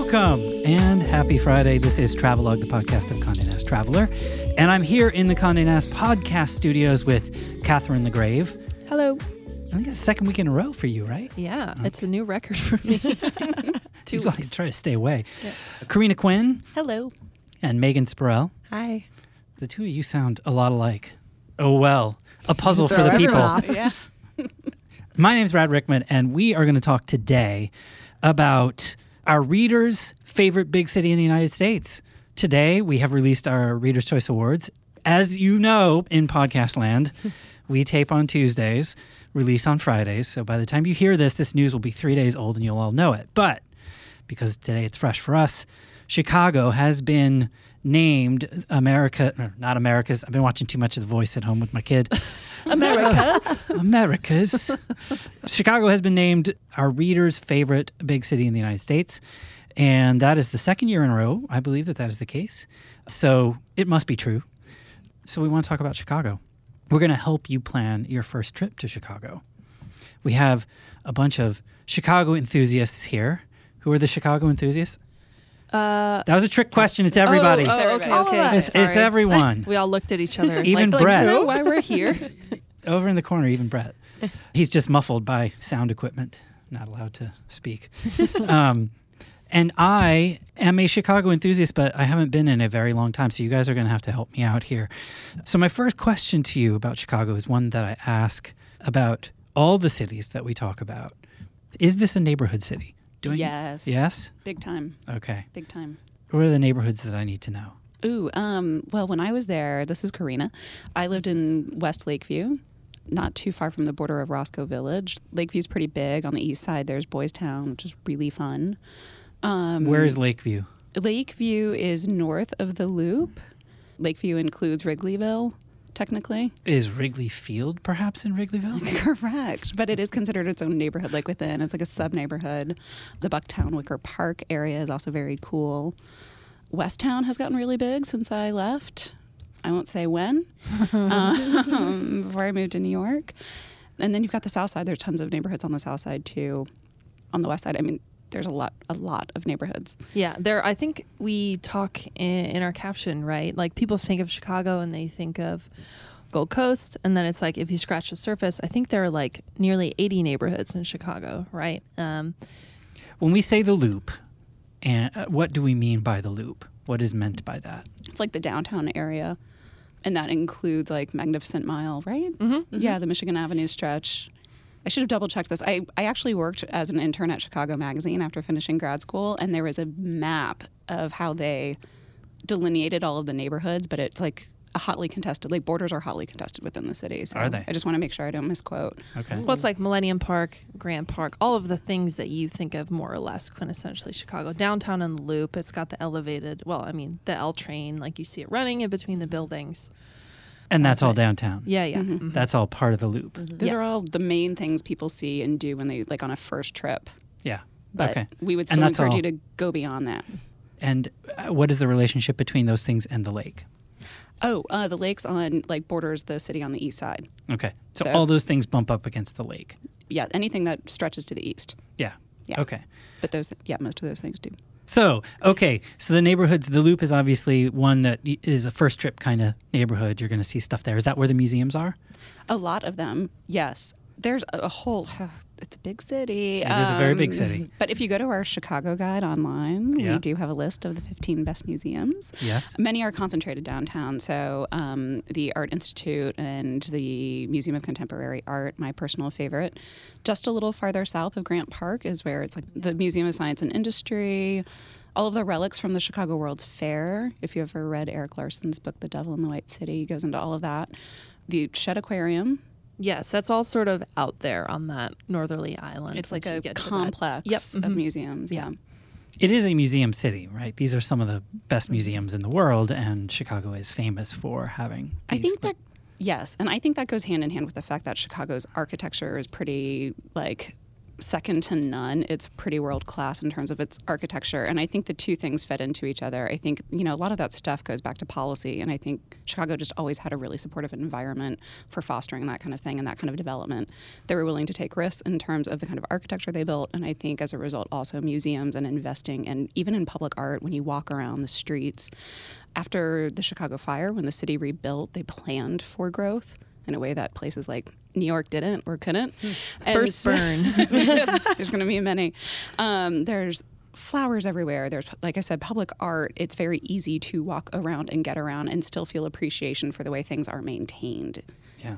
Welcome and happy Friday. This is Travelogue, the podcast of Condé Nast Traveler. And I'm here in the Condé Nast podcast studios with Katherine LaGrave. Hello. I think it's the second week in a row for you, right? Yeah, it's a new record for me. Two You like weeks. try to stay away. Corina Quinn Hello. and Megan Spurrell. Hi. The two of you sound a lot alike. Oh well, a puzzle for the people. off. Yeah. My name's Brad Rickman, and we are going to talk today about our readers' favorite big city in the United States. Today, we have released our Reader's Choice Awards. As you know, in podcast land, we tape on Tuesdays, release on Fridays. So by the time you hear this, this news will be three days old and you'll all know it. But because today it's fresh for us, Chicago has been named America, not America's. I've been watching too much of The Voice at home with my kid. Americas. America's. Chicago has been named our readers' favorite big city in the United States. And that is the second year in a row, I believe that that is the case. So it must be true. So we want to talk about Chicago. We're going to help you plan your first trip to Chicago. We have a bunch of Chicago enthusiasts here. Who are the Chicago enthusiasts? Uh, That was a trick question. It's everybody. Oh, oh, okay, okay. it's, it's everyone. We all looked at each other. Even like, Brett. Like, "Oh, why we're here? Over in the corner, even Brett. He's just muffled by sound equipment, not allowed to speak. um, and I am a Chicago enthusiast, but I haven't been in a very long time. So you guys are going to have to help me out here. So, my first question to you about Chicago is one that I ask about all the cities that we talk about. Is this a neighborhood city? Do I- Yes. Yes? Big time. Okay. Big time. What are the neighborhoods that I need to know? Ooh, um, well, when I was there, this is Corina. I lived in West Lakeview, not too far from the border of Roscoe Village. Lakeview's pretty big. On the east side, there's Boys Town, which is really fun. Um, Where is Lakeview? Lakeview is north of the Loop. Lakeview includes Wrigleyville, technically. Is Wrigley Field perhaps in Wrigleyville? Correct. But it is considered its own neighborhood, like within. It's like a sub neighborhood. The Bucktown Wicker Park area is also very cool. West Town has gotten really big since I left. I won't say when, um, before I moved to New York. And then you've got the South Side. There's tons of neighborhoods on the South Side too. On the West Side, I mean, there's a lot, a lot of neighborhoods. yeah, there. I think we talk in, in our caption, right? Like people think of Chicago and they think of Gold Coast, and then it's like if you scratch the surface, I think there are like nearly 80 neighborhoods in Chicago, right? Um, When we say the loop, and uh, what do we mean by the loop? What is meant by that? It's like the downtown area, and that includes like Magnificent Mile, right? mhm. Yeah, the Michigan Avenue stretch. I should have double checked this. I, I actually worked as an intern at Chicago Magazine after finishing grad school, and there was a map of how they delineated all of the neighborhoods, but it's like a hotly contested, like borders are hotly contested within the city. So Are they? I just want to make sure I don't misquote. Okay. Well, it's like Millennium Park, Grant Park, all of the things that you think of more or less quintessentially Chicago. Downtown and the Loop, it's got the elevated, well, I mean, the L train, like you see it running in between the buildings. And that's all downtown. Yeah, yeah. Mhm. mhm. That's all part of the loop. Those Yeah. are all the main things people see and do when they like on a first trip. Yeah. But okay. we would And still encourage all. you to go beyond that. And uh, what is the relationship between those things and the lake? Oh, uh, the lakes on like borders the city on the east side. Okay. So, So- all those things bump up against the lake. Yeah, anything that stretches to the east. Yeah. Yeah. Okay. But those, yeah, most of those things do. So, okay. So the neighborhoods, the loop is obviously one that is a first trip kind of neighborhood. You're going to see stuff there. Is that where the museums are? A lot of them, yes. There's a, a whole. It's a big city. It is a very big Um, city. But if you go to our Chicago guide online, Yeah. we do have a list of the 15 best museums. Yes. Many are concentrated downtown. So um, the Art Institute and the Museum of Contemporary Art, my personal favorite. Just a little farther south of Grant Park is where it's like the Museum of Science and Industry. All of the relics from the Chicago World's Fair. If you ever read Erik Larson's book, The Devil in the White City, he goes into all of that. The Shedd Aquarium. Yes, that's all sort of out there on that northerly island. It's like a get complex Yep, of mhm. museums. Yeah. It is a museum city, right? These are some of the best museums in the world, and Chicago is famous for having. I these, think like- that yes, and I think that goes hand in hand with the fact that Chicago's architecture is pretty like second to none. It's pretty world class in terms of its architecture. And I think the two things fed into each other. I think, you know, a lot of that stuff goes back to policy. And I think Chicago just always had a really supportive environment for fostering that kind of thing and that kind of development. They were willing to take risks in terms of the kind of architecture they built. And I think as a result, also museums and investing and even in public art, when you walk around the streets, after the Chicago fire, when the city rebuilt, they planned for growth in a way that places like New York didn't or couldn't. And First so- burn. there's going to be many. Um, there's flowers everywhere. There's, like I said, public art. It's very easy to walk around and get around and still feel appreciation for the way things are maintained. Yeah.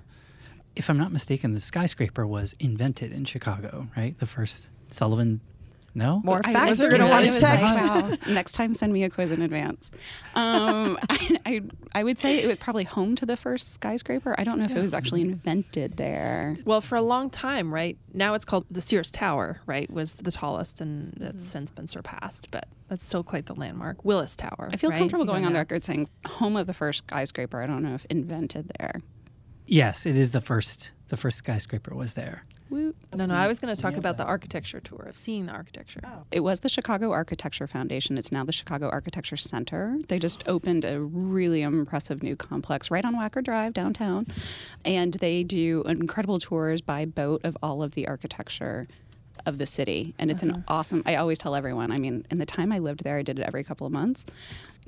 If I'm not mistaken, the skyscraper was invented in Chicago, right? The first Sullivan. No? More I facts was we're going to want to check. like, wow. Next time, send me a quiz in advance. Um, I, I, I would say it was probably home to the first skyscraper. I don't know if it was actually invented there. Well, for a long time, right? Now it's called the Sears Tower, right? Was the tallest and that's since been surpassed, but that's still quite the landmark. Willis Tower. I feel right? comfortable going on the record saying home of the first skyscraper. I don't know if invented there. Yes, it is the first. The first skyscraper was there. Woot. No, no, I was going to talk about the architecture tour of seeing the architecture. Oh. It was the Chicago Architecture Foundation. It's now the Chicago Architecture Center. They just opened a really impressive new complex right on Wacker Drive downtown. And they do incredible tours by boat of all of the architecture of the city. And it's an awesome, I always tell everyone, I mean, in the time I lived there, I did it every couple of months.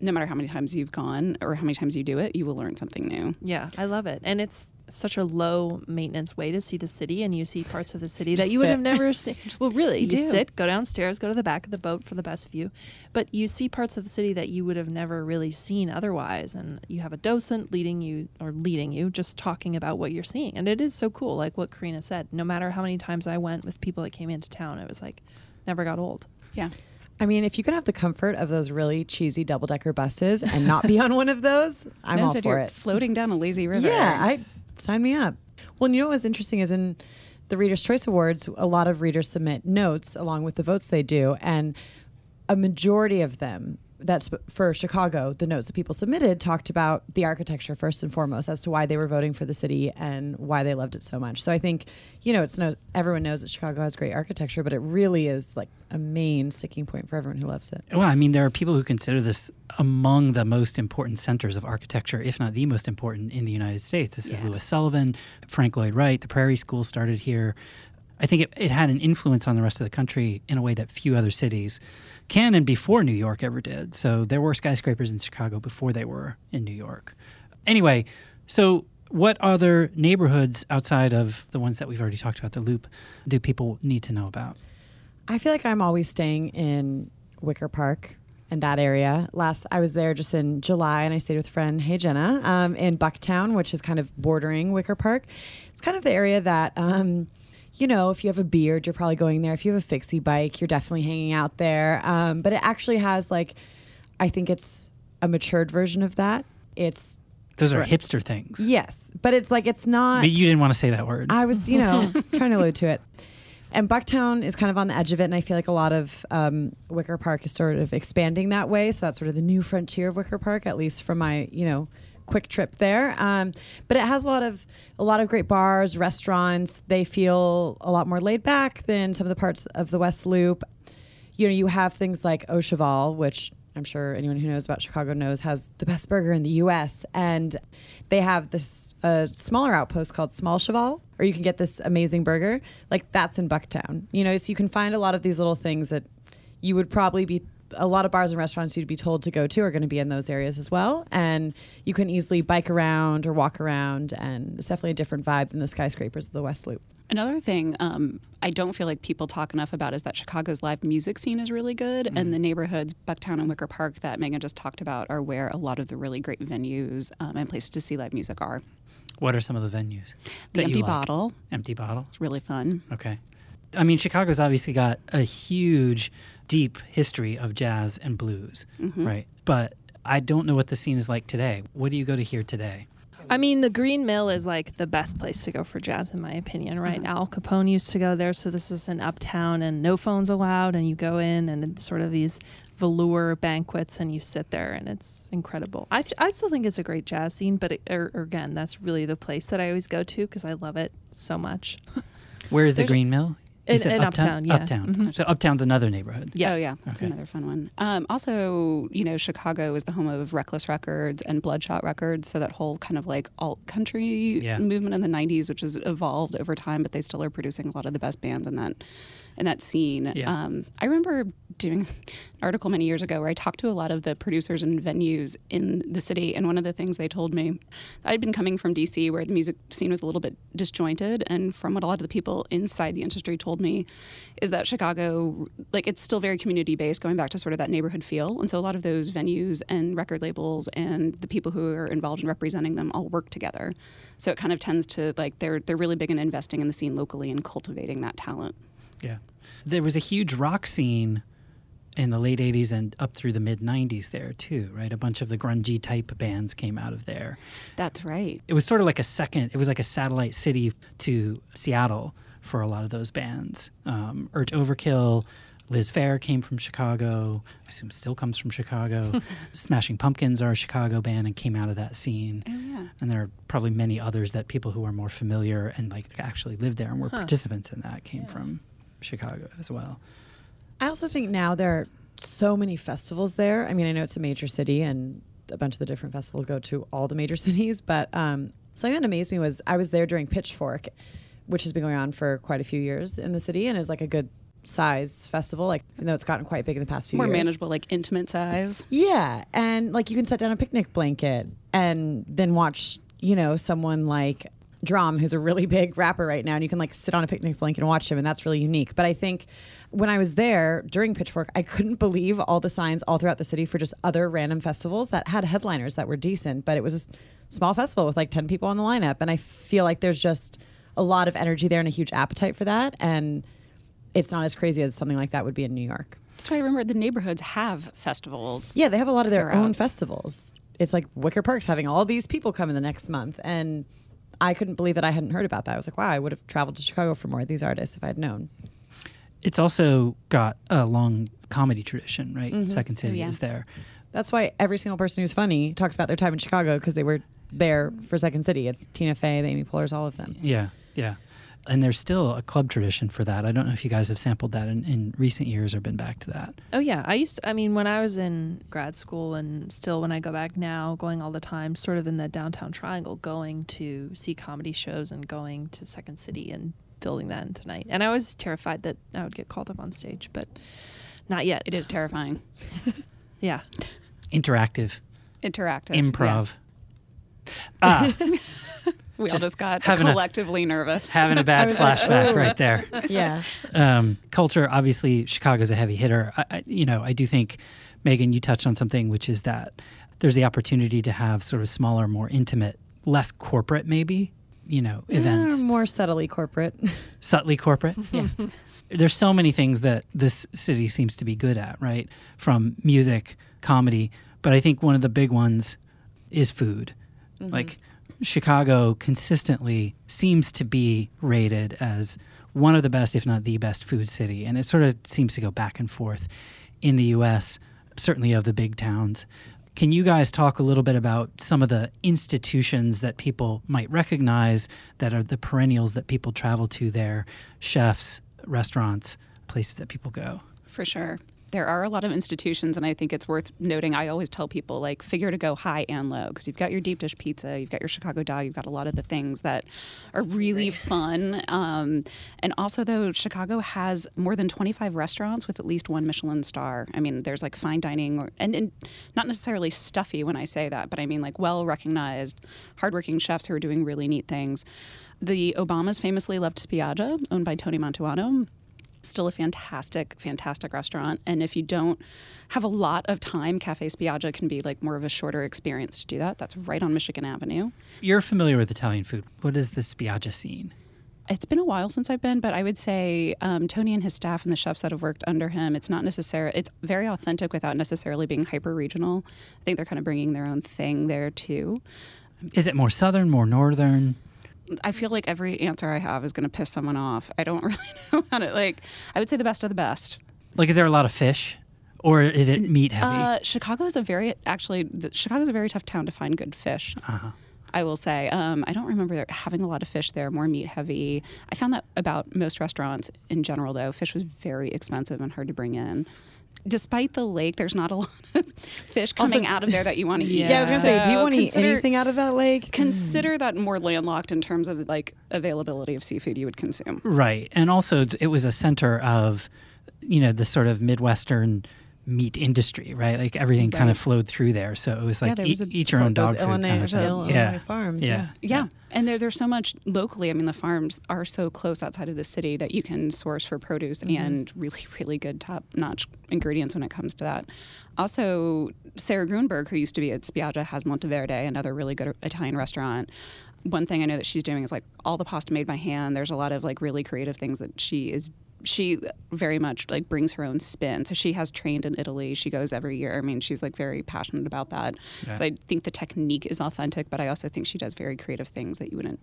No matter how many times you've gone or how many times you do it, you will learn something new. Yeah, I love it. And it's such a low maintenance way to see the city and you see parts of the city that you would have never seen. Well, really, you, You sit, go downstairs, go to the back of the boat for the best view. But you see parts of the city that you would have never really seen otherwise and you have a docent leading you or leading you just talking about what you're seeing. And it is so cool like what Corina said. No matter how many times I went with people that came into town, it was like never got old. Yeah. I mean, if you can have the comfort of those really cheesy double decker buses and not be on one of those, I'm all for you're it. Floating down a lazy river. Yeah, I sign me up. Well, you know what was interesting is in the Reader's Choice Awards, a lot of readers submit notes along with the votes they do, and a majority of them. That's for Chicago. The notes that people submitted talked about the architecture first and foremost, as to why they were voting for the city and why they loved it so much. So I think, you know, it's no everyone knows that Chicago has great architecture, but it really is like a main sticking point for everyone who loves it. Well, I mean, there are people who consider this among the most important centers of architecture, if not the most important in the United States. This is Yeah. Louis Sullivan, Frank Lloyd Wright, the Prairie School started here. I think it, it had an influence on the rest of the country in a way that few other cities can and before New York ever did. So there were skyscrapers in Chicago before they were in New York. Anyway, so what other neighborhoods outside of the ones that we've already talked about, the Loop, do people need to know about? I feel like I'm always staying in Wicker Park and that area. Last I was there just in July, and I stayed with a friend, Hey Jenna, um, in Bucktown, which is kind of bordering Wicker Park. It's kind of the area that. Um, you know, if you have a beard, you're probably going there. If you have a fixie bike, you're definitely hanging out there. Um, but it actually has like, I think it's a matured version of that. It's Those are Right. hipster things. yes, but it's like it's not. But you didn't want to say that word. I was, you know, trying to allude to it. And Bucktown is kind of on the edge of it, and I feel like a lot of um, Wicker Park is sort of expanding that way. So that's sort of the new frontier of Wicker Park, at least from my, you know, quick trip there. Um, but it has a lot of a lot of great bars, restaurants. They feel a lot more laid back than some of the parts of the West Loop. You know, you have things like Au Cheval, which I'm sure anyone who knows about Chicago knows has the best burger in the U.S. And they have this uh, smaller outpost called Small Cheval, or you can get this amazing burger. Like that's in Bucktown. You know, so you can find a lot of these little things that you would probably be. A lot of bars and restaurants you'd be told to go to are going to be in those areas as well, and you can easily bike around or walk around, and it's definitely a different vibe than the skyscrapers of the West Loop. Another thing um, I don't feel like people talk enough about is that Chicago's live music scene is really good, and the neighborhoods, Bucktown and Wicker Park, that Megan just talked about, are where a lot of the really great venues um, and places to see live music are. What are some of the venues? The Empty? Bottle Empty Bottle. It's really fun. Okay. I mean, Chicago's obviously got a huge, deep history of jazz and blues, Mm-hmm. right? But I don't know what the scene is like today. What do you go to hear today? I mean, the Green Mill is like the best place to go for jazz, in my opinion, right? Uh-huh. Al Capone used to go there, so this is an uptown and no phones allowed, and you go in and it's sort of these velour banquets, and you sit there, and it's incredible. I, I still think it's a great jazz scene, but it, or, or again, that's really the place that I always go to because I love it so much. Where is the There's Green Mill? You In- said in Uptown, yeah. Uptown. Mhm. So Uptown's another neighborhood. Yeah. Oh yeah, that's Okay. another fun one. Um, also, you know, Chicago is the home of Reckless Records and Bloodshot Records, so that whole kind of like alt country Yeah. movement in the '90s, which has evolved over time, but they still are producing a lot of the best bands in that in that scene. Yeah. Um, I remember doing an article many years ago where I talked to a lot of the producers and venues in the city, and one of the things they told me, I'd been coming from DC where the music scene was a little bit disjointed, and from what a lot of the people inside the industry told me, is that Chicago, like it's still very community based, going back to sort of that neighborhood feel, and so a lot of those venues and record labels and the people who are involved in representing them all work together. So it kind of tends to like they're they're really big in investing in the scene locally and cultivating that talent. Yeah. There was a huge rock scene in the late 80s and up through the mid 90s there too, right? A bunch of the grungy type bands came out of there. That's right. It was sort of like a second, it was like a satellite city to Seattle for a lot of those bands. Um, Urge Overkill, Liz Phair came from Chicago, I assume still comes from Chicago. Smashing Pumpkins are a Chicago band and came out of that scene. Oh yeah. And there are probably many others that people who are more familiar and like actually lived there and were Huh. participants in that came from Chicago as well. I also think now there are so many festivals there. I mean, I know it's a major city and a bunch of the different festivals go to all the major cities, but um, something that amazed me was I was there during Pitchfork, which has been going on for quite a few years in the city and is like a good size festival, like even though it's gotten quite big in the past few years. More years. manageable, like intimate size. Yeah, and like you can set down a picnic blanket and then watch, you know, someone like Drum, who's a really big rapper right now, and you can like sit on a picnic blanket and watch him, and that's really unique. But I think when I was there during Pitchfork, I couldn't believe all the signs all throughout the city for just other random festivals that had headliners that were decent, but it was a small festival with like 10 people on the lineup. And I feel like there's just a lot of energy there and a huge appetite for that. And it's not as crazy as something like that would be in New York. That's why I remember the neighborhoods have festivals. Yeah, they have a lot of their own out. festivals. It's like Wicker Park's having all these people come in the next month. And I couldn't believe that I hadn't heard about that. I was like, wow, I would have traveled to Chicago for more of these artists if I had known. It's also got a long comedy tradition, right? Mm-hmm. Second City yeah. is there. That's why every single person who's funny talks about their time in Chicago because they were there for Second City. It's Tina Fey, the Amy Poehler's, all of them. Yeah, yeah. And there's still a club tradition for that. I don't know if you guys have sampled that in, in recent years or been back to that. Oh yeah, I used to, I mean when I was in grad school and still when I go back now going all the time sort of in the downtown triangle going to see comedy shows and going to Second City and building that into night. And I was terrified that I would get called up on stage, but not yet. It is terrifying. Yeah. Interactive, Interactive. improv. Ah, Yeah. We all Just just got having a- collectively nervous. having a bad flashback right there. Yeah. um, culture obviously chicago's a heavy hitter I, I, you know i do think megan you touched on something which is that there's the opportunity to have sort of smaller more intimate less corporate maybe you know events Eh, more subtly corporate. subtly corporate yeah. there's so many things that this city seems to be good at right from music comedy but i think one of the big ones is food like chicago consistently seems to be rated as one of the best if not the best food city. And it sort of seems to go back and forth in the us certainly of the big towns. Can you guys talk a little bit about some of the institutions that people might recognize that are the perennials that people travel to there? Chefs restaurants places that people go? For sure. There are a lot of institutions, and I think it's worth noting. I always tell people, like, figure to go high and low because you've got your deep dish pizza, you've got your Chicago dog, you've got a lot of the things that are really fun. Um, and also, though, Chicago has more than 25 restaurants with at least one Michelin star. I mean, there's like fine dining, or, and, and not necessarily stuffy when I say that, but I mean like well recognized, hardworking chefs who are doing really neat things. The Obamas famously loved Spiaggia, owned by Tony Mantuano still a fantastic fantastic restaurant. And if you don't have a lot of time cafe spiaggia can be like more of a shorter experience to do that. That's right on michigan avenue. You're familiar with italian food. What is the spiaggia scene? It's been a while since i've been but i would say um, tony and his staff and the chefs that have worked under him it's not necessarily it's very authentic without necessarily being hyper regional i think they're kind of bringing their own thing there too. Is it more southern more northern I feel like every answer I have is going to piss someone off. I don't really know how to like. I would say the best of the best. like is there a lot of fish or is it meat heavy Uh, Chicago is a very actually Chicago is a very tough town to find good fish. uh-huh. I will say. Um, I don't remember having a lot of fish there, more meat heavy. I found that about most restaurants in general, though, fish was very expensive and hard to bring in. Despite the lake, there's not a lot of fish coming Also- out of there that you want to eat. Yeah, I was gonna say, do you want to eat anything out of that lake? Consider that more landlocked in terms of like availability of seafood you would consume. Right. And also, it was a center of, you know, the sort of Midwestern meat industry, right? Like everything kind of flowed through there. So it was like there eat, was a eat your own Those dog food Illinois, kind of thing. Illinois yeah. farms. Yeah. Yeah. And there, there's so much locally. I mean, the farms are so close outside of the city that you can source for produce Mm-hmm. and really, really good top notch ingredients when it comes to that. Also, Sarah Grueneberg, who used to be at Spiaggia, has Monteverde, another really good Italian restaurant. One thing I know that she's doing is like all the pasta made by hand. There's a lot of like really creative things that she is. She very much like brings her own spin. So she has trained in Italy. She goes every year. I mean, she's like very passionate about that. Yeah. So I think the technique is authentic, but I also think she does very creative things that you wouldn't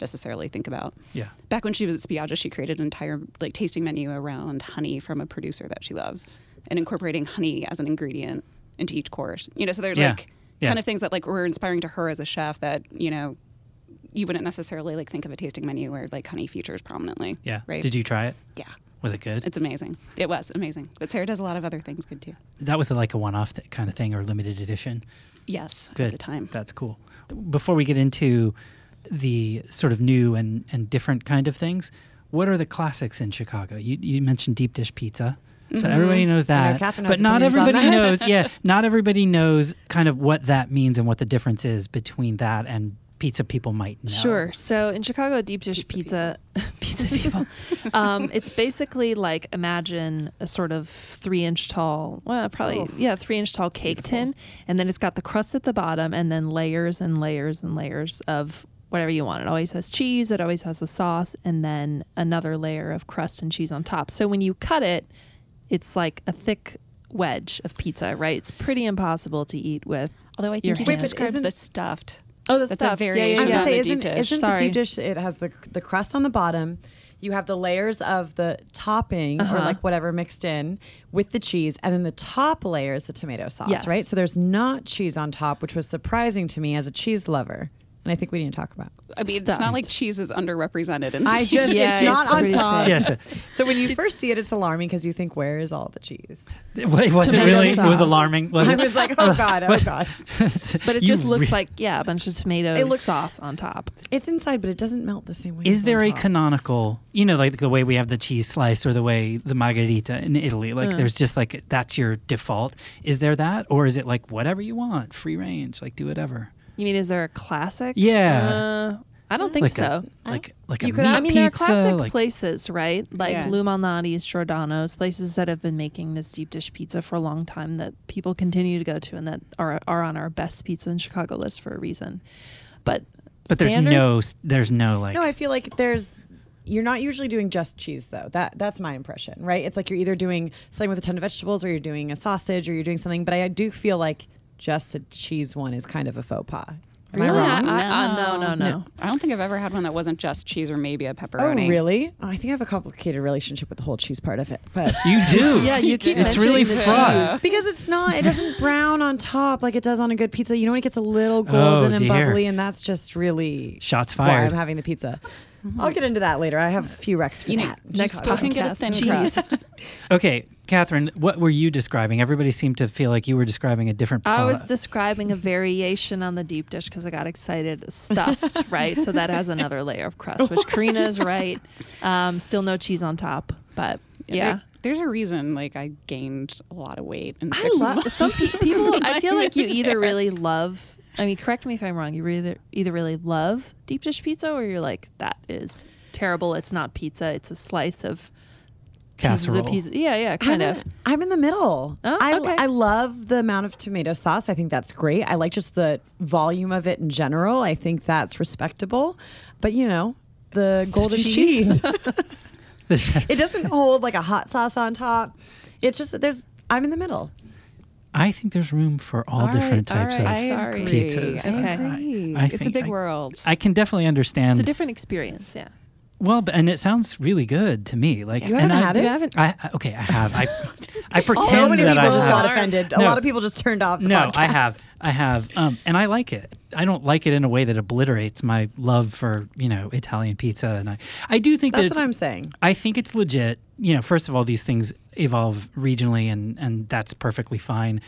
necessarily think about. Yeah. Back when she was at Spiaggia, she created an entire like tasting menu around honey from a producer that she loves, and incorporating honey as an ingredient into each course. You know, so there's Yeah. like Yeah. kind of things that like were inspiring to her as a chef that you know you wouldn't necessarily like think of a tasting menu where like honey features prominently. Yeah. Right. Did you try it? Yeah. Was it good? It's amazing. It was amazing. But Sarah does a lot of other things good too. that was like a one-off kind of thing or limited edition. Yes. Good. At the time. That's cool. Before we get into the sort of new and, and different kind of things, what are the classics in Chicago? You, you mentioned deep dish pizza. So mm-hmm. everybody knows that. Katherine but not everybody knows, yeah, not everybody knows kind of what that means and what the difference is between that and pizza people might know. Sure. So in Chicago, deep dish pizza, pizza, people, um, it's basically like imagine a sort of three inch tall, well, probably Oh, yeah, three inch tall cake tin, and then it's got the crust at the bottom, and then layers and layers and layers of whatever you want. It always has cheese. It always has a sauce, and then another layer of crust and cheese on top. So when you cut it, it's like a thick wedge of pizza, right? It's pretty impossible to eat with. Although I Your think you hand. just described the stuffed. Oh, the That's a stuff. Yeah, variation yeah, I was gonna say, isn't, deep dish. isn't the Sorry. deep dish? It has the the crust on the bottom. You have the layers of the topping or Uh-huh. like whatever mixed in with the cheese, and then the top layer is the tomato sauce, Yes. right? So there's not cheese on top, which was surprising to me as a cheese lover, and I think we need to talk about. I mean, it's not like cheese is underrepresented. In I just Yeah, it's not on top. thick. Yes. So when you first see it, it's alarming because you think, where is all the cheese? Wait, was it Tomato really? It was alarming. Was I it? was like, oh god, oh god. But it just looks re- like yeah, a bunch of tomato It looks- sauce on top. It's inside, but it doesn't melt the same way. Is there a top. canonical, you know, like the way we have the cheese slice or the way the margherita in Italy? Like, Uh. there's just like that's your default. Is there that, or is it like whatever you want, free range, like do whatever? You mean is there a classic? Yeah. Uh, I don't think like so. A, like like You a could meat I mean, there are classic like, places, right? Like Yeah. Lou Malnati's, Giordano's, places that have been making this deep dish pizza for a long time that people continue to go to and that are are on our best pizza in Chicago list for a reason. But But there's no, there's no like. No, I feel like there's. You're not usually doing just cheese though. That that's my impression, right? It's like you're either doing something with a ton of vegetables, or you're doing a sausage, or you're doing something. But I do feel like just a cheese one is kind of a faux pas. Am Really? I wrong? I- uh, no, no, no. I don't think I've ever had one that wasn't just cheese or maybe a pepperoni. oh, pepperoni. really? Oh, I think I have a complicated relationship with the whole cheese part of it, but you do. Yeah, you keep It's really mentioning fraught. because it's not, it doesn't brown on top like it does on a good pizza. You know when it gets a little Oh, golden and bubbly, and that's just really Shots why fired. I'm having the pizza. I'll get into that later. I have a few recs for You know, that. Next Still can get a podcast, thin crust. Okay, Katherine, what were you describing? Everybody seemed to feel like you were describing a different. I was describing a variation on the deep dish because I got excited. Stuffed, right? So that has another layer of crust, which Corina is right. Um, still no cheese on top, but yeah. There- there's a reason like I gained a lot of weight in I six love months. some pe- people. I feel like you either really love. I mean, correct me if I'm wrong. You either either really love deep dish pizza, or you're like that is terrible. It's not pizza. It's a slice of pieces Casserole. of pizza. Yeah, yeah, I'm kind of. I'm in the middle. Oh, I, okay. I love the amount of tomato sauce. I think that's great. I like just the volume of it in general. I think that's respectable. But you know, the golden cheese. cheese, it doesn't hold like a hot sauce on top. It's just there's. I'm in the middle. I think there's room for all, All different right, types right. of I Sorry. agree. pizzas. I Okay. agree. I it's a big I- world. I can definitely understand. It's a different experience. Yeah. Well, and it sounds really good to me. Like, You and haven't I, had it? You haven't? I, I- okay, I have. I, I So pretend many that people I just have. got Alarmed. offended. A lot of people just turned off the no, podcast. I have. I have. Um, and I like it. I don't like it in a way that obliterates my love for you know Italian pizza. And I, I do think That's that what I'm saying. I think it's legit. You know, first of all, these things evolve regionally, and and that's perfectly fine.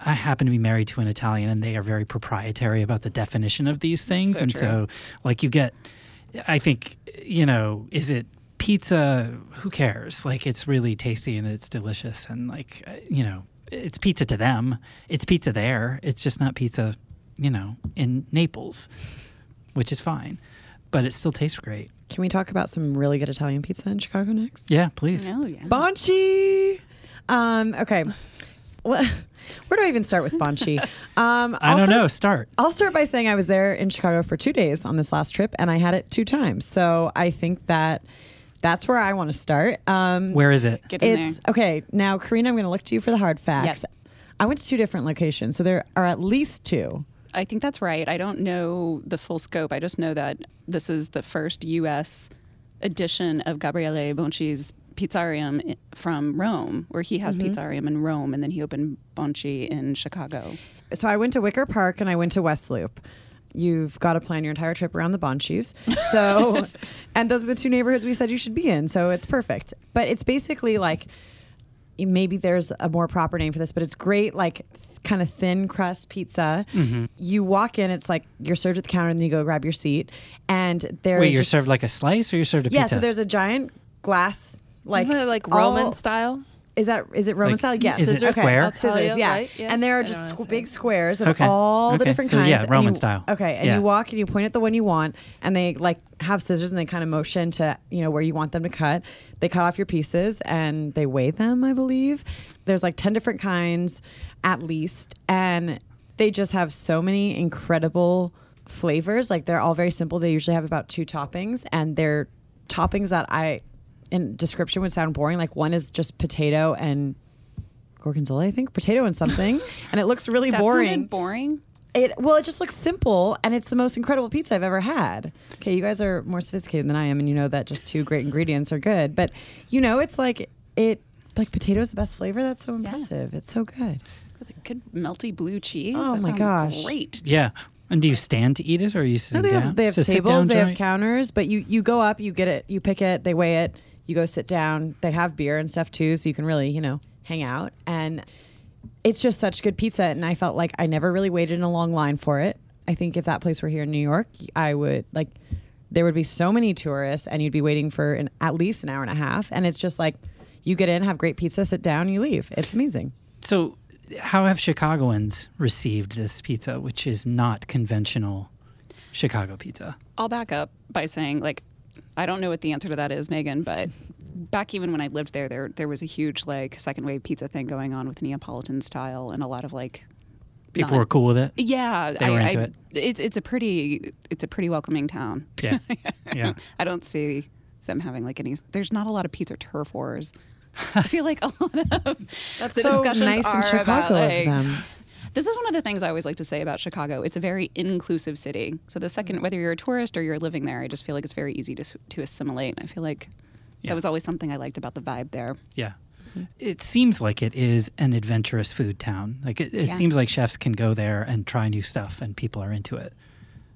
I happen to be married to an Italian, and they are very proprietary about the definition of these things, So and true. so like you get. I think you know, is it pizza? Who cares? Like it's really tasty and it's delicious, and like uh, you know, it's pizza to them. It's pizza there. It's just not pizza, you know, in Naples, which is fine, but it still tastes great. Can we talk about some really good Italian pizza in Chicago next? Yeah, please. Oh yeah. Bonci. Um, okay. Well, where do I even start with Bonci? Um, I don't start- know. Start. I'll start by saying I was there in Chicago for two days on this last trip, and I had it two times. So I think that that's where I want to start. Um, Where is it? Get in it's there. okay. Now, Corina, I'm going to look to you for the hard facts. Yes. I went to two different locations, so there are at least two. I think that's right. I don't know the full scope. I just know that this is the first U.S. edition of Gabriele Bonci's Pizzarium from Rome, where he has Pizzarium in Rome, and then he opened Bonci in Chicago. So I went to Wicker Park and I went to West Loop. You've got to plan your entire trip around the Boncis. So, and those are the two neighborhoods we said you should be in. So it's perfect. But it's basically like maybe there's a more proper name for this, but it's great, like kind of thin crust pizza. Mm-hmm. You walk in, it's like you're served at the counter, and then you go grab your seat. And there's Wait, you're just- served like a slice, or you're served a yeah. pizza? Yeah, so there's a giant glass, like Isn't it like all- Roman style. Is that is it Roman Like, style? Yes. is it Scissors. square? Scissors, yeah. right? Yeah. And there are just squ- big squares of Okay. all the Okay, different so kinds. yeah, and Roman you- style. Okay, and Yeah. you walk and you point at the one you want, and they like have scissors and they kind of motion to you know where you want them to cut. They cut off your pieces and they weigh them, I believe. There's like ten different kinds at least, and they just have so many incredible flavors. Like they're all very simple. They usually have about two toppings, and they're toppings that I in description would sound boring. Like one is just potato and gorgonzola, I think, potato and something, and it looks really That boring. sounded boring. It well, it just looks simple, and it's the most incredible pizza I've ever had. Okay, you guys are more sophisticated than I am, and you know that just two great ingredients are good. But you know, it's like it like potato is the best flavor. That's so impressive. It's so good. With a good melty blue cheese. Oh that my gosh. Great. yeah. And do you stand to eat it, or are you No, sitting they down? have they have It's a tables, sit-down they have counters, but you you go up, you get it, you pick it, they weigh it, you go sit down. They have beer and stuff too, so you can really you know hang out and. It's just such good pizza, and I felt like I never really waited in a long line for it. I think if that place were here in New York, I would like. There would be so many tourists, and you'd be waiting for an, at least an hour and a half. And it's just like, you get in, have great pizza, sit down, you leave. It's amazing. So, how have Chicagoans received this pizza, which is not conventional Chicago pizza? I'll back up by saying, like, I don't know what the answer to that is, Megan, but back even when I lived there, there there was a huge like second wave pizza thing going on with Neapolitan style and a lot of like People not- were cool with it. Yeah, They were into it. It's it's a pretty it's a pretty welcoming town. Yeah, yeah. I don't see them having like any. There's not a lot of pizza turf wars. I feel like a lot of That's the so discussions nice in are Chicago about, like, them. This is one of the things I always like to say about Chicago. It's a very inclusive city. So the second, mm-hmm. whether you're a tourist or you're living there, I just feel like it's very easy to to assimilate. I feel like Yeah. that was always something I liked about the vibe there. Yeah. Mm-hmm. It seems like it is an adventurous food town. Like it, it Yeah. seems like chefs can go there and try new stuff and people are into it.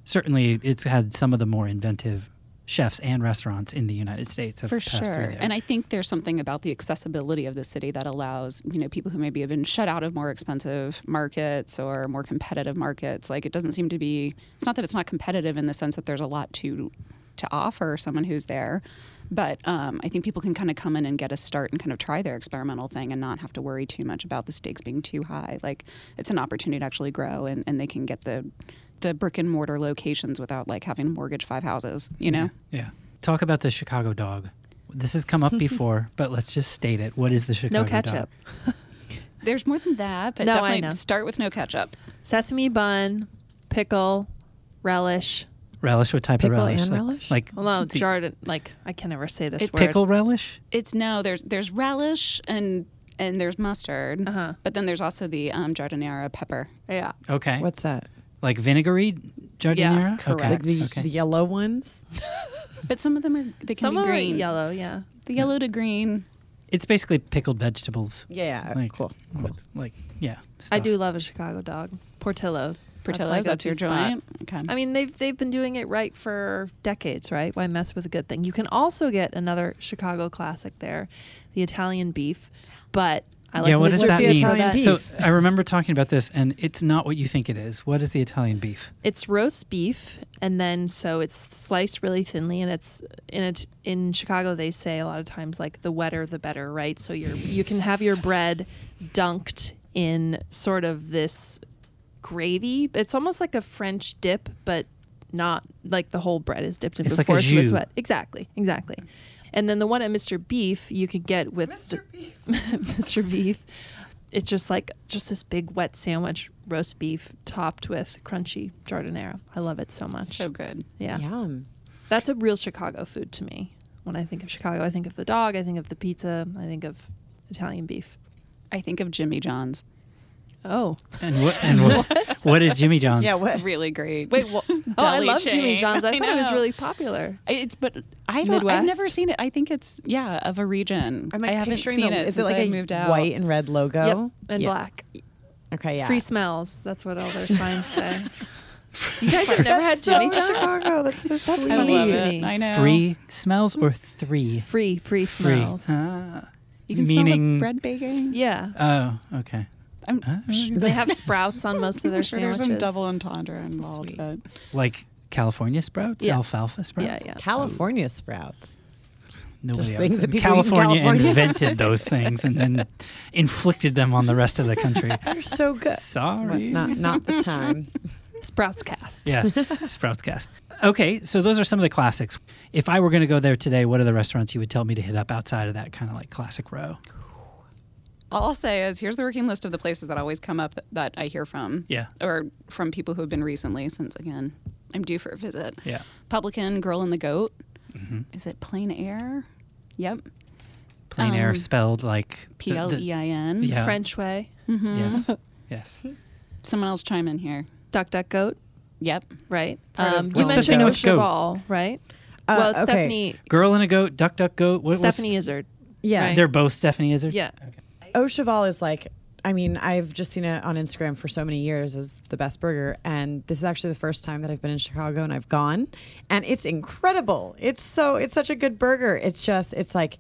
Certainly it's had some of the more inventive chefs and restaurants in the United States have For sure. And I think there's something about the accessibility of the city that allows, you know, people who maybe have been shut out of more expensive markets or more competitive markets. Like it doesn't seem to be it's not that it's not competitive in the sense that there's a lot to to offer someone who's there. But um, I think people can kind of come in and get a start and kind of try their experimental thing and not have to worry too much about the stakes being too high. Like it's an opportunity to actually grow and, and they can get the the brick and mortar locations without like having to mortgage five houses, you know? yeah. Talk about the Chicago dog. This has come up before, but let's just state it. What is the Chicago dog? No dog? ketchup. There's more than that, but No, I definitely start with no ketchup. Sesame bun, pickle, relish. Relish what type Pickle of relish? and like, relish? Like Well, no, the- jarred. Like I can never say this It- word. pickle relish? It's no, there's there's relish and and there's mustard, Uh-huh. but then there's also the um, giardiniera pepper. Yeah. Okay. What's that? Like vinegary giardiniera? correct. Okay. Like the, okay. the yellow ones? But some of them are they can Some be are green. yellow, yeah. The yellow to green. It's basically pickled vegetables. Yeah, yeah. Like, cool. with, like, yeah. I do love a Chicago dog. Portillo's. Portillo's, that's go-to your spot. joint. Okay. I mean, they've they've been doing it right for decades, right? Why mess with a good thing? You can also get another Chicago classic there, the Italian beef, but I like yeah, what does that the mean? Italian beef? So I remember talking about this, and it's not what you think it is. What is the Italian beef? It's roast beef, and then so it's sliced really thinly, and it's in it in Chicago. They say a lot of times like the wetter the better, right? So you're you can have your bread dunked in sort of this gravy. It's almost like a French dip, but not like the whole bread is dipped in It's like before so it's jus. wet. Exactly, exactly. And then the one at Mr. Beef you can get with Mr. Beef. Mr. Beef. It's just like just this big wet sandwich, roast beef topped with crunchy giardiniera. I love it so much. so good. yeah. Yum. That's a real Chicago food to me. When I think of Chicago, I think of the dog, I think of the pizza, I think of Italian beef. I think of Jimmy John's. Oh. And what? And what? what is Jimmy John's? Yeah, what? Really great. Wait, well, oh, I Deli love Jimmy. John's. I, I thought it was really popular. It's but I don't. I've never seen it. I think it's yeah of a region. I'm I like haven't seen the, it. Is it like I a moved out. white and red logo? Yep, and Yeah. black. Okay, yeah. Free smells. That's what all their signs say. You guys have never had Jimmy John's? Chicago. That's so That's sweet. I funny love to it. me. I know. Free smells or three? Free, free Free. smells. Ah. You can smell Meaning. the bread baking. Yeah. Oh, okay. I'm Ah, They have sprouts on most of their I'm sure there's some double entendre involved. But like California sprouts, Yeah. alfalfa sprouts. Yeah, yeah. California sprouts. Nobody Just else- things that people eat in California, California. invented those things and then inflicted them on the rest of the country. They're so good. But Sorry. not not the time. Sprouts cast. Yeah, Sprouts Cast. Okay, so those are some of the classics. If I were going to go there today, what are the restaurants you would tell me to hit up outside of that kind of like classic row? All I'll say is here's the working list of the places that always come up that, that I hear from. Yeah. Or from people who have been recently, since again I'm due for a visit. Yeah. Publican, Girl and the Goat. Mhm. Is it Plain Air? Yep. Plain air Um, spelled like P L E I N. P the- L I N. Yeah. French way. Mhm. Yes. Yes. Someone else chime in here. Duck, duck, goat. Yep. Right. Um, you and mentioned Goat. Au Cheval, right? Uh, well, okay. Stephanie Girl and a goat, duck, duck, goat. What, what's- Stephanie Izard. Yeah. Right. They're both Stephanie Izard? Yeah. Au Cheval is like, I mean, I've just seen it on Instagram for so many years as the best burger. And this is actually the first time that I've been in Chicago and I've gone. And it's incredible. It's so, it's such a good burger. It's just, it's like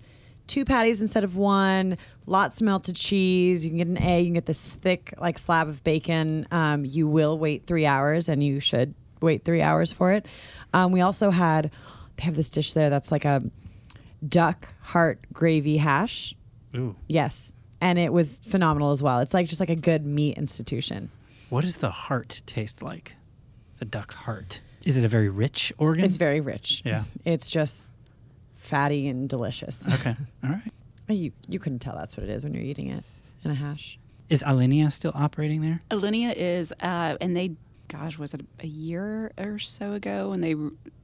two patties instead of one, lots of melted cheese. You can get an egg, you can get this thick, like, slab of bacon. Um, you will wait three hours and you should wait three hours for it. Um, we also had, they have this dish there that's like a duck heart gravy hash. Ooh. Yes. And it was phenomenal as well. It's like just like a good meat institution. What does the heart taste like? The duck's heart. Is it a very rich organ? It's very rich. Yeah. It's just fatty and delicious. Okay. All right. you you couldn't tell that's what it is when you're eating it in a hash. Is Alinea still operating there? Alinea is, uh, and they, gosh, was it a year or so ago? And they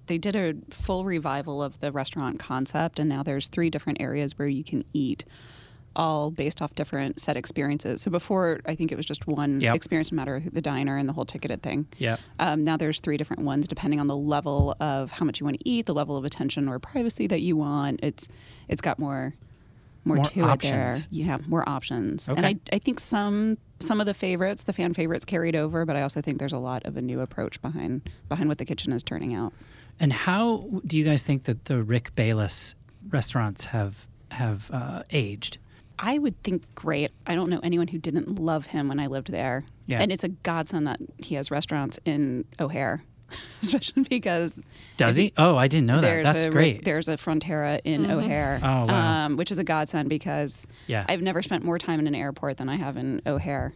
they did a full revival of the restaurant concept, and now there's three different areas where you can eat, all based off different set experiences. So before, I think it was just one Yep. experience, no matter who- the diner and the whole ticketed thing. Yeah. Um, now there's three different ones depending on the level of how much you want to eat, the level of attention or privacy that you want. It's it's got more more, More to options. it there. You have more options. And I, I think some some of the favorites, the fan favorites carried over, but I also think there's a lot of a new approach behind behind what the kitchen is turning out. And how do you guys think that the Rick Bayless restaurants have have uh, aged? I would think great. I don't know anyone who didn't love him when I lived there. Yeah. And it's a godsend that he has restaurants in O'Hare, especially because Does he? Oh, I didn't know that. there's That's a, great. There's a Frontera in O'Hare, Oh, wow. um, which is a godsend because Yeah. I've never spent more time in an airport than I have in O'Hare.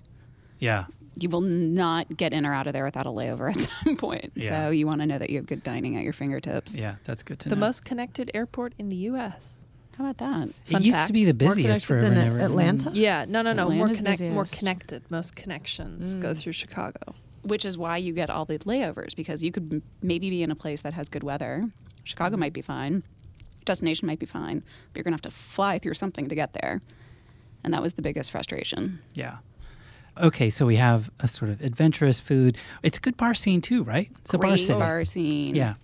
yeah. You will not get in or out of there without a layover at some point. Yeah. So you want to know that you have good dining at your fingertips. Yeah. That's good to The know. The most connected airport in the U.S. How about that? it used fact. to be the busiest connected forever than ever. Atlanta? Yeah, no, no, no. More Atlanta's connect, more connected. Most connections go mm. through Chicago. Which is why you get all the layovers because you could m- maybe be in a place that has good weather. Chicago might be fine. Destination might be fine, but you're going to have to fly through something to get there. And that was the biggest frustration. Yeah. Okay, so we have a sort of adventurous food. It's a good bar scene too, right? It's a bar Great bar scene. Yeah.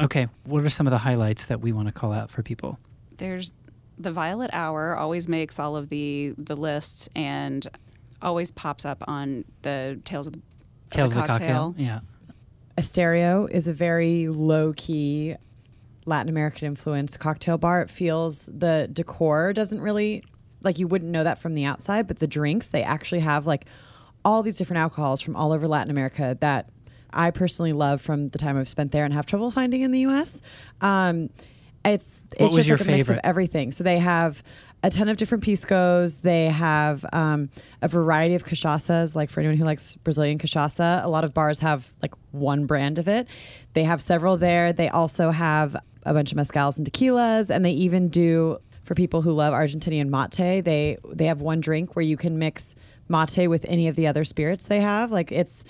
Okay, what are some of the highlights that we want to call out for people? There's the Violet Hour always makes all of the the lists and always pops up on the Tales of the, Tales of the cocktail. Yeah. Estereo is a very low key Latin American influenced cocktail bar. It feels the decor doesn't really like you wouldn't know that from the outside, but the drinks they actually have like all these different alcohols from all over Latin America that I personally love from the time I've spent there and have trouble finding in the U.S. Um, it's it's What was just your like a mix of everything. So they have a ton of different piscos. They have um, a variety of cachaças. Like for anyone who likes Brazilian cachaça, a lot of bars have like one brand of it. They have several there. They also have a bunch of mezcals and tequilas, and they even do for people who love Argentinian mate. They they have one drink where you can mix mate with any of the other spirits they have. Like it's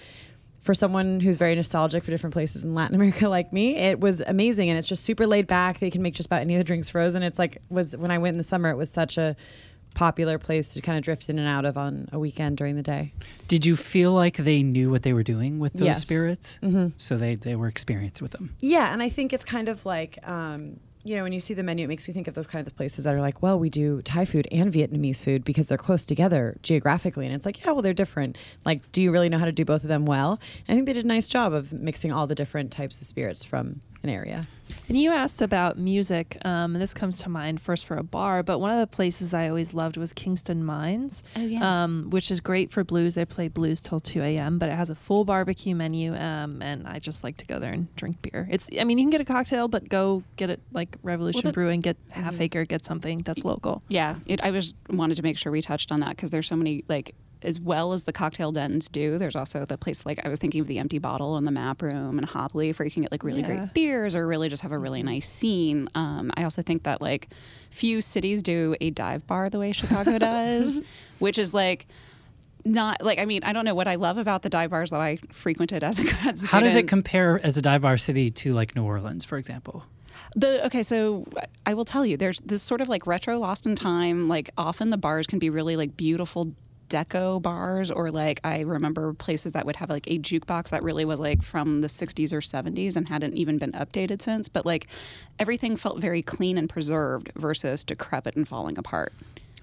for someone who's very nostalgic for different places in Latin America like me, it was amazing and it's just super laid back. They can make just about any of the drinks frozen. It's like was when I went in the summer, it was such a popular place to kind of drift in and out of on a weekend during the day. Did you feel like they knew what they were doing with those Yes. spirits? Mm-hmm. So they, they were experienced with them. Yeah, and I think it's kind of like um, you know when you see the menu, it makes me think of those kinds of places that are like, well, we do Thai food and Vietnamese food because they're close together geographically, and it's like, yeah, well, they're different. Like, do you really know how to do both of them well? And I think they did a nice job of mixing all the different types of spirits from an area. And you asked about music, um, and this comes to mind first for a bar, but one of the places I always loved was Kingston Mines, Oh, yeah. um, which is great for blues. They play blues till 2 a.m., but it has a full barbecue menu, um, and I just like to go there and drink beer. It's, I mean, you can get a cocktail, but go get it like Revolution the- Brewing, get Half Acre, get something that's local. Yeah, it, I was wanted to make sure we touched on that because there's so many like as well as the cocktail dens do. There's also the place like I was thinking of the Empty Bottle and the Map Room and Hop Leaf where you can get like really Yeah. great beers or really just have a really nice scene. Um, I also think that like few cities do a dive bar the way Chicago does, which is like. Not like I mean I don't know what I love about the dive bars that I frequented as a grad student. How does it compare as a dive bar city to like New Orleans, for example? The okay, so I will tell you, there's this sort of like retro lost in time. Like often the bars can be really like beautiful deco bars, or like I remember places that would have like a jukebox that really was like from the 60s or 70s and hadn't even been updated since. But like everything felt very clean and preserved versus decrepit and falling apart.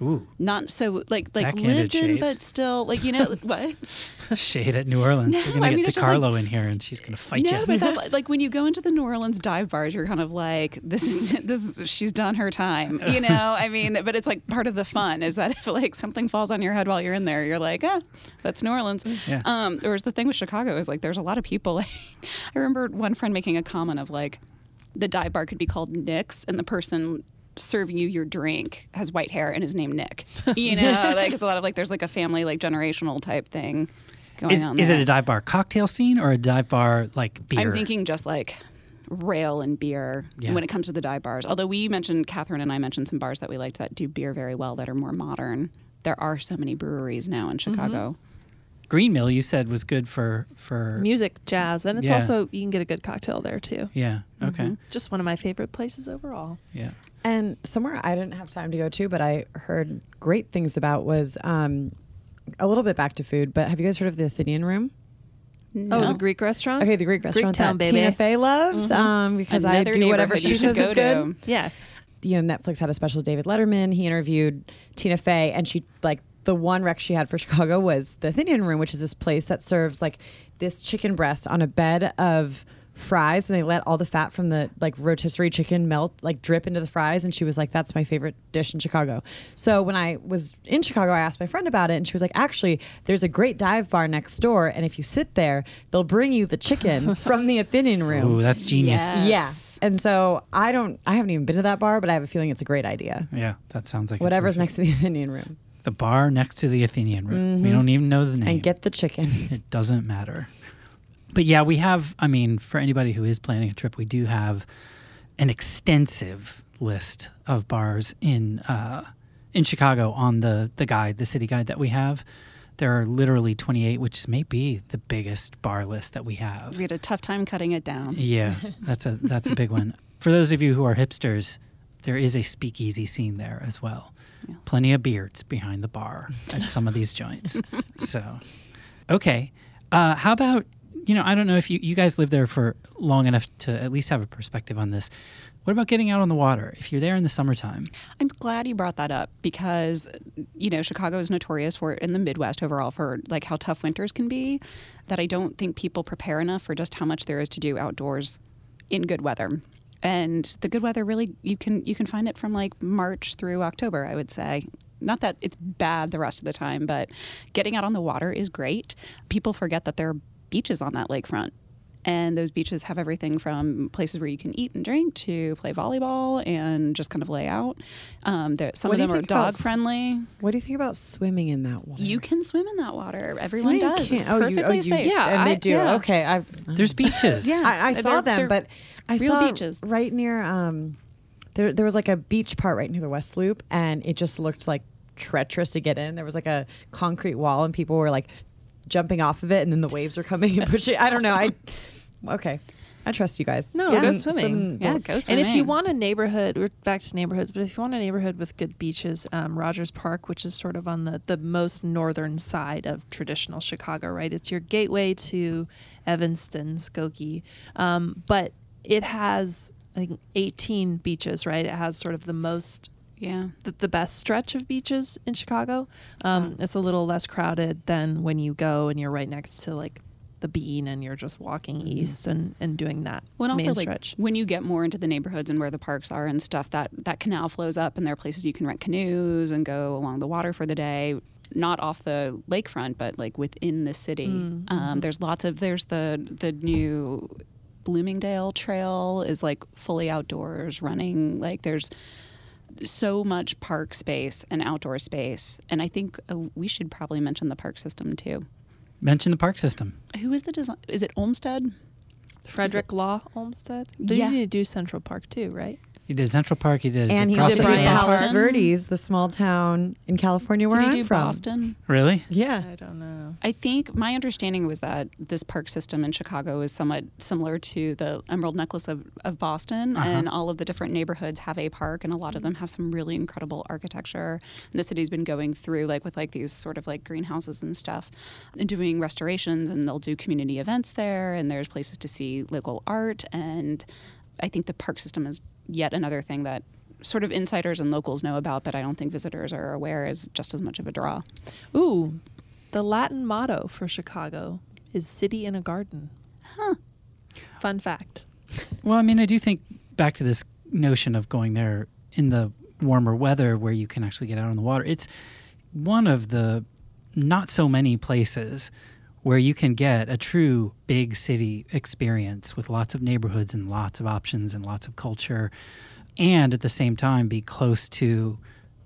Ooh, Not so like like lived in, shade. but still like you know what. shade at New Orleans. No, You're gonna I mean, get just like- in here, and she's gonna fight no, you. but that's like, like when you go into the New Orleans dive bars, you're kind of like, this is this is she's done her time, you know. I mean, but it's like part of the fun is that if like something falls on your head while you're in there, you're like, ah, that's New Orleans. Yeah. Um, whereas the thing with Chicago is like, there's a lot of people. Like, I remember one friend making a comment of like, the dive bar could be called Nick's, and the person serving you your drink has white hair and is named Nick. You know, like it's a lot of like there's like a family like generational type thing going is, on. is there. it a dive bar cocktail scene or a dive bar like beer? I'm thinking just like rail and beer Yeah. when it comes to the dive bars. Although we mentioned, Katherine and I mentioned some bars that we liked that do beer very well that are more modern. There are so many breweries now in mm-hmm. Chicago. Green Mill. You said was good for for Music, jazz, and it's Yeah. also, you can get a good cocktail there too. yeah. Okay. Mhm. Just one of my favorite places overall. Yeah. And somewhere I didn't have time to go to, but I heard great things about was um, a little bit back to food. But have you guys heard of the Athenian Room? Oh, the Greek restaurant? Okay, the Greek restaurant Town, that baby. Tina Fey loves Mhm. um, because Another I do whatever neighborhood she you should says is go good. to. Yeah. you know, Netflix had a special David Letterman. He interviewed Tina Fey, and she like the one rec she had for Chicago was the Athenian Room, which is this place that serves like this chicken breast on a bed of fries, and they let all the fat from the like rotisserie chicken melt, like drip into the fries. And she was like, "That's my favorite dish in Chicago." So when I was in Chicago, I asked my friend about it, and she was like, "Actually, there's a great dive bar next door, and if you sit there, they'll bring you the chicken from the Athenian Room." Ooh, that's genius. Yeah. Yeah. Yes. And so I don't, I haven't even been to that bar, but I have a feeling it's a great idea. Yeah, that sounds like Whatever's next to the Athenian room. The bar next to the Athenian room. We Mhm. don't even know the name. And get the chicken. It doesn't matter. But yeah, we have, I mean, for anybody who is planning a trip, we do have an extensive list of bars in uh, in Chicago on the, the guide, the city guide that we have. There are literally 28, which may be the biggest bar list that we have. We had a tough time cutting it down. Yeah, that's a that's a big one. For those of you who are hipsters, there is a speakeasy scene there as well. Plenty of beards behind the bar at some of these joints. So, okay, uh, how about you know, I don't know if you, you guys live there for long enough to at least have a perspective on this. What about getting out on the water if you're there in the summertime? I'm glad you brought that up because you know Chicago is notorious for in the Midwest overall for like how tough winters can be. That I don't think people prepare enough for just how much there is to do outdoors in good weather. And the good weather really you can you can find it from like March through October. I would say not that it's bad the rest of the time, but getting out on the water is great. People forget that there are beaches on that lakefront. And those beaches have everything from places where you can eat and drink to play volleyball and just kind of lay out. Um, there, some What of you them are think about dog friendly. What do you think about swimming in that water? You can swim in that water. Everyone No, does. can't. It's oh, you, oh, you, safe. Yeah, and they do. yeah. Okay, I. There's beaches. Yeah. I, I They're- saw them, they're but I real saw beaches. right near. Um, there, there was like a beach part right near the West Loop, and it just looked like treacherous to get in. There was like a concrete wall, and people were like jumping off of it, and then the waves are coming and pushing. I don't know. I okay. I trust you guys. No, Swim- go swim- swimming. Yeah, well, go And if you want a neighborhood, we're back to neighborhoods, but if you want a neighborhood with good beaches, um, Rogers Park, which is sort of on the, the most northern side of traditional Chicago, right? It's your gateway to Evanston, Skokie. Um, but it has, I think, 18 beaches, right? It has sort of the most yeah. the, the best stretch of beaches in Chicago. Um, It's a little less crowded than when you go and you're right next to like the Bean and you're just walking east and, and doing that main also like stretch. when you get more into the neighborhoods and where the parks are and stuff, that that canal flows up, and there are places you can rent canoes and go along the water for the day. Not off the lakefront, but like within the city. Mm, Um, mhm. there's lots of there's the the new Bloomingdale Trail is like fully outdoors running. Like there's so much park space and outdoor space, and I think uh, we should probably mention the park system too. Mention the park system. Who is the design? Is it Olmsted? Frederick Law Olmsted. They Yeah. need to do Central Park too, right? He did Central Park. He did. and he Prospect did Bryant Palos Park. Verdes, the small town in California where Did he I'm do from. Boston? Really? Yeah. I don't know. I think my understanding was that this park system in Chicago is somewhat similar to the Emerald Necklace of, of Boston, Uh-huh. and all of the different neighborhoods have a park, and a lot of them have some really incredible architecture. And the city's been going through like with like these sort of like greenhouses and stuff, and doing restorations, and they'll do community events there, and there's places to see local art, and I think the park system is yet another thing that. Sort of insiders and locals know about, but I don't think visitors are aware is just as much of a draw. Ooh, the Latin motto for Chicago is "City in a Garden." Huh. Fun fact. Well, I mean, I do think back to this notion of going there in the warmer weather where you can actually get out on the water. It's one of the not so many places where you can get a true big city experience with lots of neighborhoods and lots of options and lots of culture, and at the same time be close to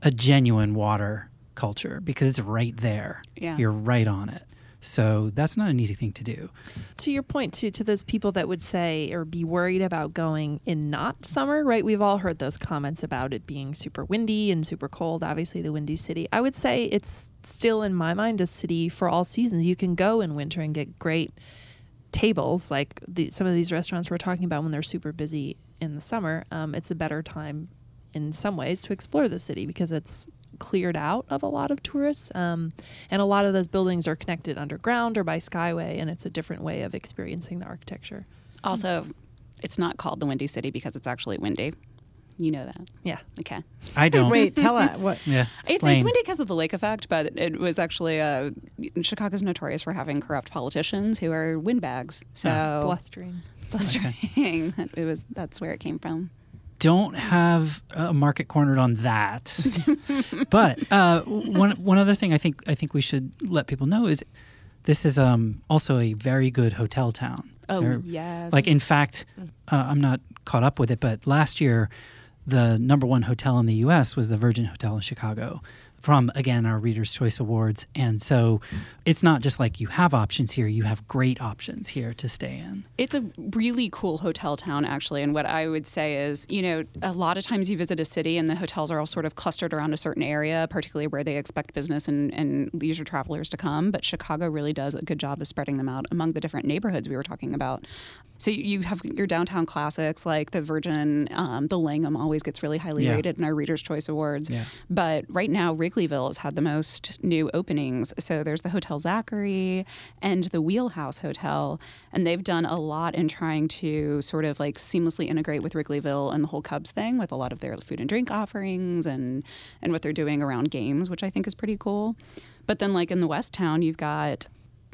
a genuine water culture because it's right there. Yeah. You're right on it. So that's not an easy thing to do. To your point, too, to those people that would say or be worried about going in not summer, right? We've all heard those comments about it being super windy and super cold. Obviously, the windy city. I would say it's still, in my mind, a city for all seasons. You can go in winter and get great tables, like the, some of these restaurants we're talking about when they're super busy in the summer. Um, it's a better time in some ways to explore the city because it's cleared out of a lot of tourists. Um, and a lot of those buildings are connected underground or by skyway, and it's a different way of experiencing the architecture. Also, it's not called the Windy City because it's actually windy. You know that. Yeah. Okay. I don't. Wait, tell us what. Yeah. It's, it's windy because of the lake effect, but it was actually uh, Chicago's notorious for having corrupt politicians who are windbags. So. Blustering. blustering. it was that's where it came from. Don't have a market cornered on that. but uh, one one other thing I think I think we should let people know is this is um, also a very good hotel town. Oh yes. Like in fact, uh, I'm not caught up with it, but last year the number one hotel in the U.S. was the Virgin Hotel in Chicago. From again our Readers' Choice Awards, and so it's not just like you have options here; you have great options here to stay in. It's a really cool hotel town, actually. And what I would say is, you know, a lot of times you visit a city and the hotels are all sort of clustered around a certain area, particularly where they expect business and, and leisure travelers to come. But Chicago really does a good job of spreading them out among the different neighborhoods we were talking about. So you- have your downtown classics like the Virgin, um, the Langham always gets really highly Yeah. rated in our Readers' Choice Awards. Yeah. But right now, Wrigley Wrigleyville has had the most new openings. So there's the Hotel Zachary and the Wheelhouse Hotel, and they've done a lot in trying to sort of like seamlessly integrate with Wrigleyville and the whole Cubs thing with a lot of their food and drink offerings and and what they're doing around games, which I think is pretty cool. But then like in the West Town, you've got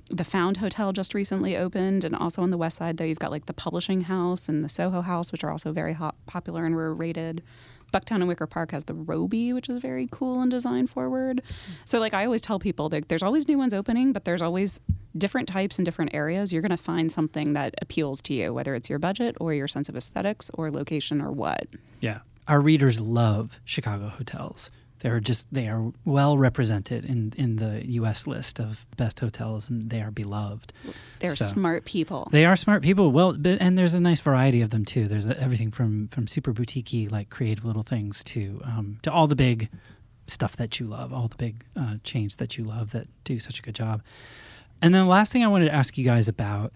the Found Hotel just recently opened, and also on the west side, though, you've got like the Publishing House and the Soho House, which are also very hot, popular and were rated. Bucktown and Wicker Park has the Robey, which is very cool and design forward. So, like I always tell people, that there's always new ones opening, but there's always different types in different areas. You're going to find something that appeals to you, whether it's your budget or your sense of aesthetics or location or what. Yeah. Our readers love Chicago hotels. They're just they are well represented in in the U.S. list of best hotels, and they are beloved. They're So- smart people. They are smart people. Well, but, and there's a nice variety of them too. There's a, everything from from super boutiquey like creative little things to um, to all the big stuff that you love, all the big uh, chains that you love that do such a good job. And then the last thing I wanted to ask you guys about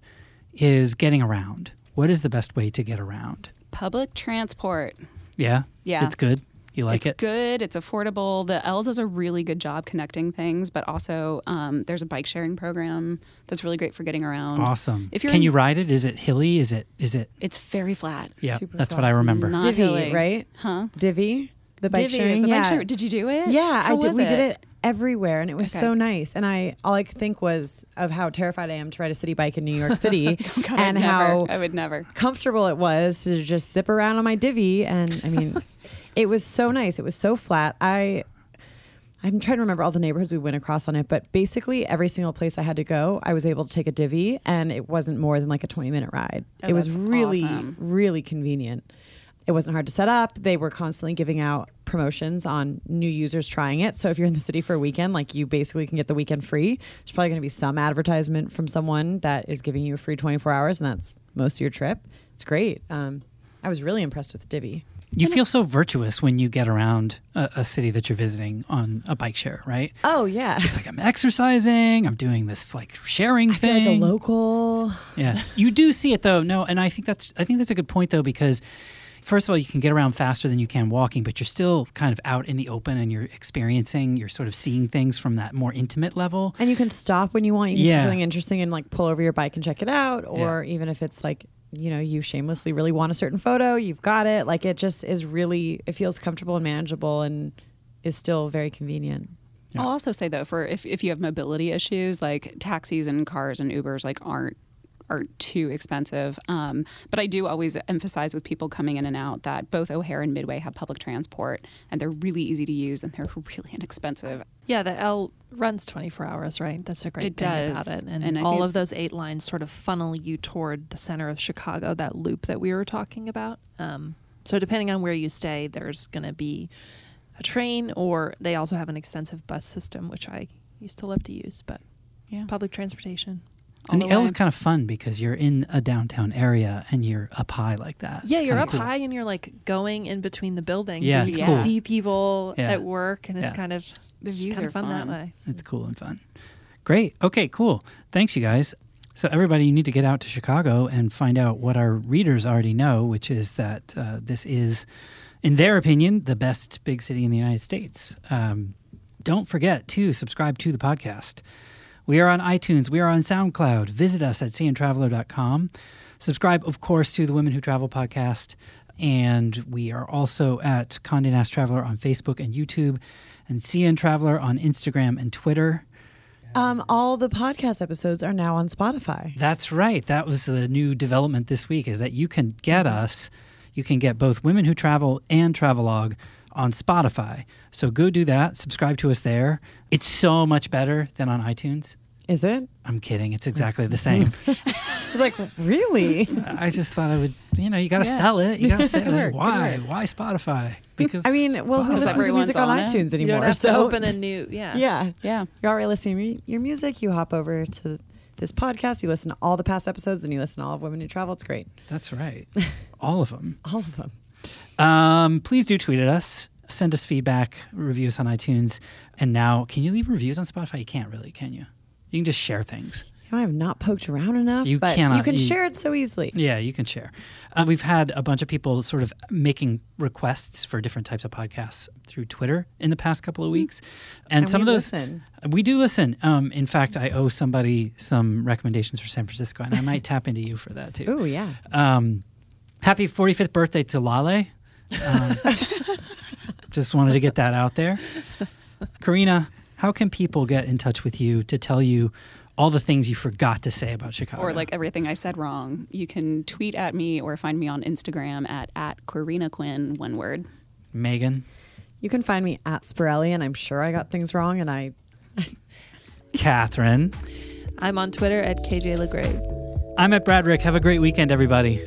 is getting around. What is the best way to get around? Public transport. Yeah, Yeah. it's good. You like it? it's it? good. It's affordable. The L does a really good job connecting things, but also um, there's a bike sharing program that's really great for getting around. Awesome. If you're Can in- you ride it? Is it hilly? Is it? Is it? It's very flat. Yeah, Super that's what. I remember. Not Divvy, hilly. right? Huh? Divvy, the bike Divvy sharing. is the yeah. bike share. Did you do it? Yeah, How I did. was We did it everywhere, and it was Okay. so nice. And I, all I could think was of how terrified I am to ride a city bike in New York City, Oh, God, and I'd how never, I would never. comfortable it was to just zip around on my divvy. And I mean, it was so nice. It was so flat. I, I'm trying to remember all the neighborhoods we went across on it, but basically every single place I had to go, I was able to take a divvy, and it wasn't more than like a 20 minute ride. Oh, it was really, awesome. really convenient. It wasn't hard to set up. They were constantly giving out promotions on new users trying it. So if you're in the city for a weekend, like you basically can get the weekend free. There's probably going to be some advertisement from someone that is giving you a free 24 hours, and that's most of your trip. It's great. Um, I was really impressed with Divvy. You feel so virtuous when you get around a, a city that you're visiting on a bike share, right? Oh yeah, It's like I'm exercising, I'm doing this like sharing I thing. like local. Yeah, you do see it though. No, and I think that's I think that's a good point though because first of all, you can get around faster than you can walking, but you're still kind of out in the open and you're experiencing, you're sort of seeing things from that more intimate level. And you can stop when you want. You can Yeah. see something interesting and like pull over your bike and check it out. Or even if it's like, you know, you shamelessly really want a certain photo, you've got it. Like it just is really, it feels comfortable and manageable and is still very convenient. Yeah. I'll also say though, for if, if you have mobility issues, like taxis and cars and Ubers, like aren't aren't too expensive. Um, but I do always emphasize with people coming in and out that both O'Hare and Midway have public transport, and they're really easy to use and they're really inexpensive. Yeah, the L runs 24 hours, right? That's a great It thing does. about it. And, And all of those eight lines sort of funnel you toward the center of Chicago, that loop that we were talking about. Um, so depending on where you stay, there's going to be a train, or they also have an extensive bus system, which I used to love to use, but Yeah. public transportation. And the the L way. is kind of fun because you're in a downtown area and you're up high like that. Yeah, It's you're up cool. high and you're like going in between the buildings. Yeah, and you it's can cool. see people Yeah. at work, and it's Yeah. kind of The views are of fun, that way. It's cool and fun. Great. Okay, cool. Thanks, you guys. So, everybody, you need to get out to Chicago and find out what our readers already know, which is that uh, this is, in their opinion, the best big city in the United States. Um, don't forget to subscribe to the podcast. We are on iTunes. We are on SoundCloud. Visit us at cntraveler.com. Subscribe, of course, to the Women Who Travel podcast. And we are also at Condé Nast Traveler on Facebook and YouTube, and CN Traveler on Instagram and Twitter. Um, all the podcast episodes are now on Spotify. That's right. That was the new development this week is that you can get us, you can get both Women Who Travel and Travelog on Spotify. So go do that. Subscribe to us there. It's so much better than on iTunes. Is it? I'm kidding. It's exactly the same. I was like, really? I just thought I would, you know, you got to Yeah. sell it. You got to sell it. work, Why? Why Spotify? Mm, because I mean, well, who Spotify- listens to music on, on it. iTunes You anymore? don't have so to open a new, yeah. yeah, Yeah. you're already listening to your- your music. You hop over to this podcast. You listen to all the past episodes, and you listen to all of Women Who Travel. It's great. That's right. All of them. All of them. Um, please do tweet at us. Send us feedback, review us on iTunes. And now, can you leave reviews on Spotify? You can't really, can you? You can just share things. I have not poked around enough. You but cannot- You can you- share it so easily. Yeah, you can share. Uh, we've had a bunch of people sort of making requests for different types of podcasts through Twitter in the past couple of weeks, and, And some of those listen. we do listen. Um, in fact, I owe somebody some recommendations for San Francisco, and I might tap into you for that too. Oh yeah. Um, happy 45th birthday to Lale. Um, just wanted to get that out there. Corina, how can people get in touch with you to tell you all the things you forgot to say about Chicago? Or like everything I said wrong. You can tweet at me or find me on Instagram at at Corina Quinn, one word. Megan, You can find me at Spirelli, and I'm sure I got things wrong, and I Katherine. I'm on Twitter at KJ LaGrave. I'm at Bradrick. Have a great weekend, everybody.